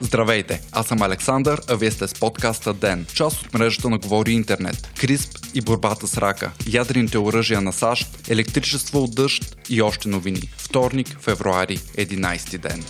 Здравейте, аз съм Александър, а вие сте с подкаста ДЕН, част от мрежата на Говори Интернет, КРИСП и борбата с рака, ядрените оръжия на САЩ, електричество от дъжд и още новини. Вторник, февруари, 11 ден.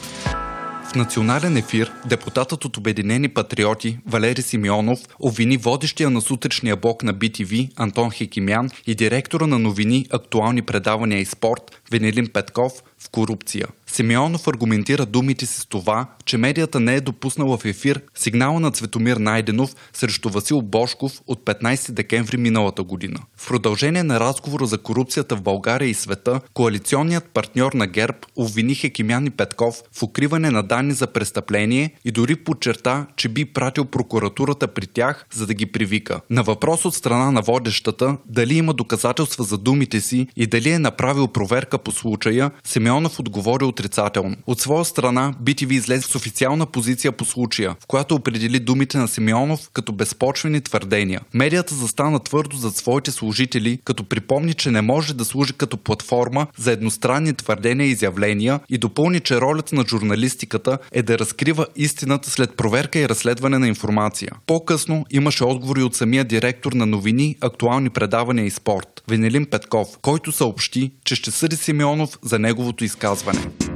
В национален ефир депутатът от Обединени патриоти Валери Симеонов обвини водещия на сутрешния блок на BTV Антон Хекимян и директора на новини, актуални предавания и спорт Венелин Петков в корупция. Симеонов аргументира думите си с това, че медията не е допуснала в ефир сигнала на Цветомир Найденов срещу Васил Бошков от 15 декември миналата година. В продължение на разговора за корупцията в България и света, коалиционният партньор на ГЕРБ обвини Хекимян Петков в укриване на данни за престъпление и дори подчерта, че би пратил прокуратурата при тях, за да ги привика. На въпрос от страна на водещата дали има доказателства за думите си и дали е направил проверка по случая, Симеонов отговори отрицателно. От своя страна, BTV излезе с официална позиция по случая, в която определи думите на Симеонов като безпочвени твърдения. Медията застана твърдо зад своите служители, като припомни, че не може да служи като платформа за едностранни твърдения и изявления и допълни, че ролята на журналистиката е да разкрива истината след проверка и разследване на информация. По-късно имаше отговори от самия директор на новини, актуални предавания и спорт, Венелин Петков, който съобщи, че ще съди Симеонов за неговото изказване.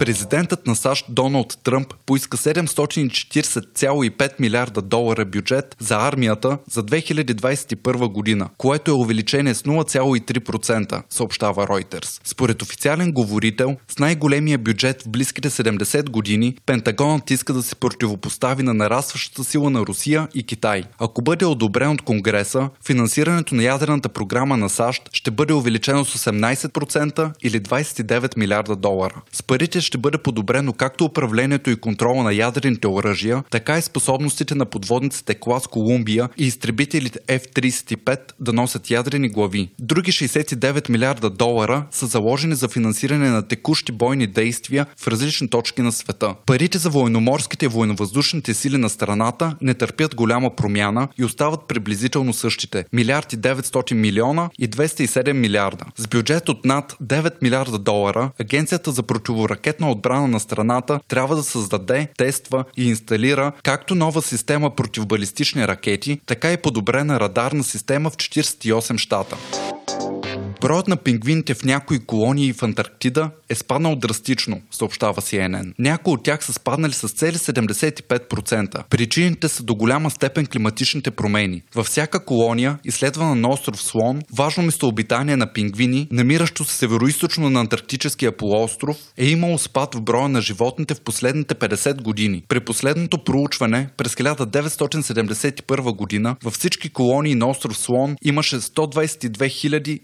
Президентът на САЩ Доналд Тръмп поиска 740,5 милиарда долара бюджет за армията за 2021 година, което е увеличение с 0,3%, съобщава Reuters. Според официален говорител, с най-големия бюджет в близките 70 години, Пентагонът иска да се противопостави на нарастващата сила на Русия и Китай. Ако бъде одобрен от Конгреса, финансирането на ядрената програма на САЩ ще бъде увеличено с 18% или 29 милиарда долара. С парите ще бъде подобрено както управлението и контрола на ядрените оръжия, така и способностите на подводниците клас Колумбия и изтребителите F-35 да носят ядрени глави. Други 69 милиарда долара са заложени за финансиране на текущи бойни действия в различни точки на света. Парите за военноморските и военновъздушните сили на страната не търпят голяма промяна и остават приблизително същите – милиарди 900 милиона и 207 милиарда. С бюджет от над 9 милиарда долара, Агенцията за противоракетна конкретна отбрана на страната трябва да създаде, тества и инсталира както нова система противбалистични ракети, така и подобрена радарна система в 48 щата. Броят на пингвините в някои колонии в Антарктида е спаднал драстично, съобщава CNN. Някои от тях са спаднали с цели 75%. Причините са до голяма степен климатичните промени. Във всяка колония, изследвана на остров Слон, важно местообитание на пингвини, намиращо се североизточно на Антарктическия полуостров, е имало спад в броя на животните в последните 50 години. При последното проучване през 1971 година във всички колонии на остров Слон имаше 122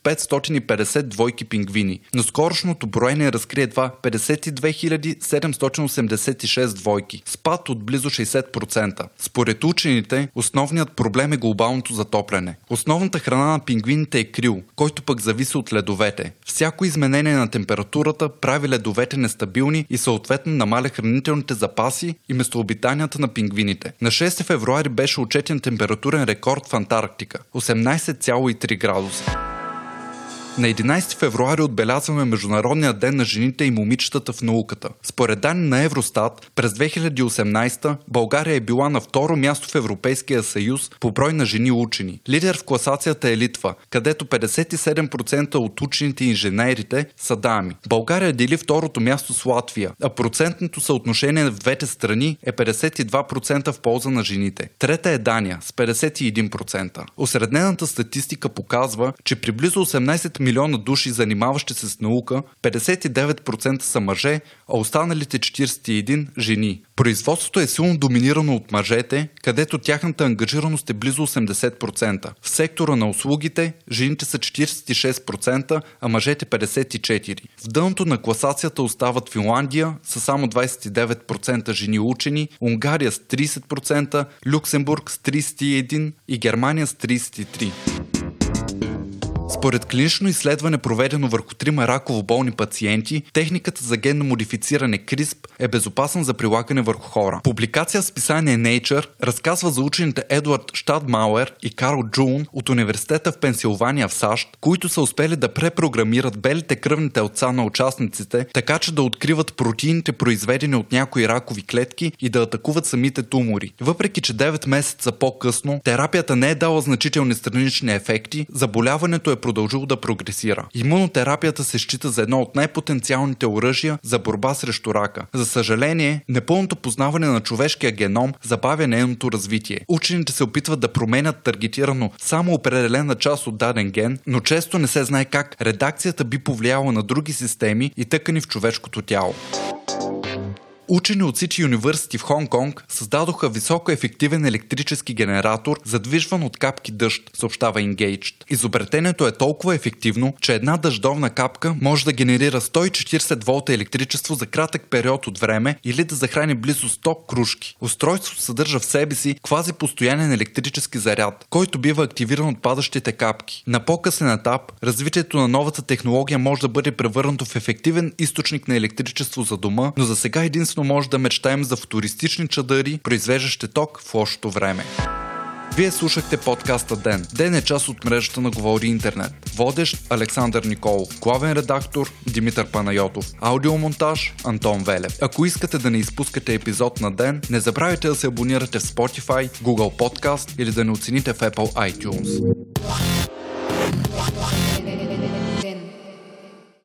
550 двойки пингвини, но скорошното броене разкри едва 52 786 двойки, спад от близо 60%. Според учените, основният проблем е глобалното затопляне. Основната храна на пингвините е крил, който пък зависи от ледовете. Всяко изменение на температурата прави ледовете нестабилни и съответно намаля хранителните запаси и местообитанията на пингвините. На 6 февруари беше отчетен температурен рекорд в Антарктика – 18,3 градуса. На 11 февруари отбелязваме Международния ден на жените и момичетата в науката. Според данни на Евростат, през 2018 България е била на второ място в Европейския съюз по брой на жени учени. Лидер в класацията е Литва, където 57% от учените и инженерите са дами. България дели второто място с Латвия, а процентното съотношение в двете страни е 52% в полза на жените. Трета е Дания с 51%. Осреднената статистика показва, че при близо 18 милиона души, занимаващи се с наука, 59% са мъже, а останалите 41% жени. Производството е силно доминирано от мъжете, където тяхната ангажираност е близо 80%. В сектора на услугите жените са 46%, а мъжете 54%. В дъното на класацията остават Финландия с само 29% жени учени, Унгария с 30%, Люксембург с 31% и Германия с 33%. Според клинично изследване, проведено върху трима раково болни пациенти, техниката за генно модифициране CRISP е безопасна за прилагане върху хора. Публикация в списание Nature разказва за учените Едвард Штадмауер и Карл Джун от университета в Пенсилвания в САЩ, които са успели да препрограмират белите кръвни телца на участниците, така че да откриват протеините, произведени от някои ракови клетки и да атакуват самите тумори. Въпреки, че 9 месеца по-късно терапията не е дала значителни странични ефекти, заболяването е продължило да прогресира. Имунотерапията се счита за едно от най-потенциалните оръжия за борба срещу рака. За съжаление, непълното познаване на човешкия геном забавя нейното развитие. Учените се опитват да променят таргетирано само определена част от даден ген, но често не се знае как редакцията би повлияла на други системи и тъкани в човешкото тяло. Учени от City University в Хонг Конг създадоха високо ефективен електрически генератор, задвижван от капки дъжд, съобщава Engaged. Изобретението е толкова ефективно, че една дъждовна капка може да генерира 140 волта електричество за кратък период от време или да захрани близо 100 кружки. Устройството съдържа в себе си квази постоянен електрически заряд, който бива активиран от падащите капки. На по-късен етап, развитието на новата технология може да бъде превърнато в ефективен източник на електричество за дома, но за сега единствено единствено може да мечтаем за футуристични чадъри, произвеждащи ток в лошото време. Вие слушахте подкаста Ден. Ден е част от мрежата на Говори Интернет. Водещ Александър Николов. Главен редактор Димитър Панайотов. Аудиомонтаж Антон Велев. Ако искате да не изпускате епизод на Ден, не забравяйте да се абонирате в Spotify, Google Podcast или да не оцените в Apple iTunes.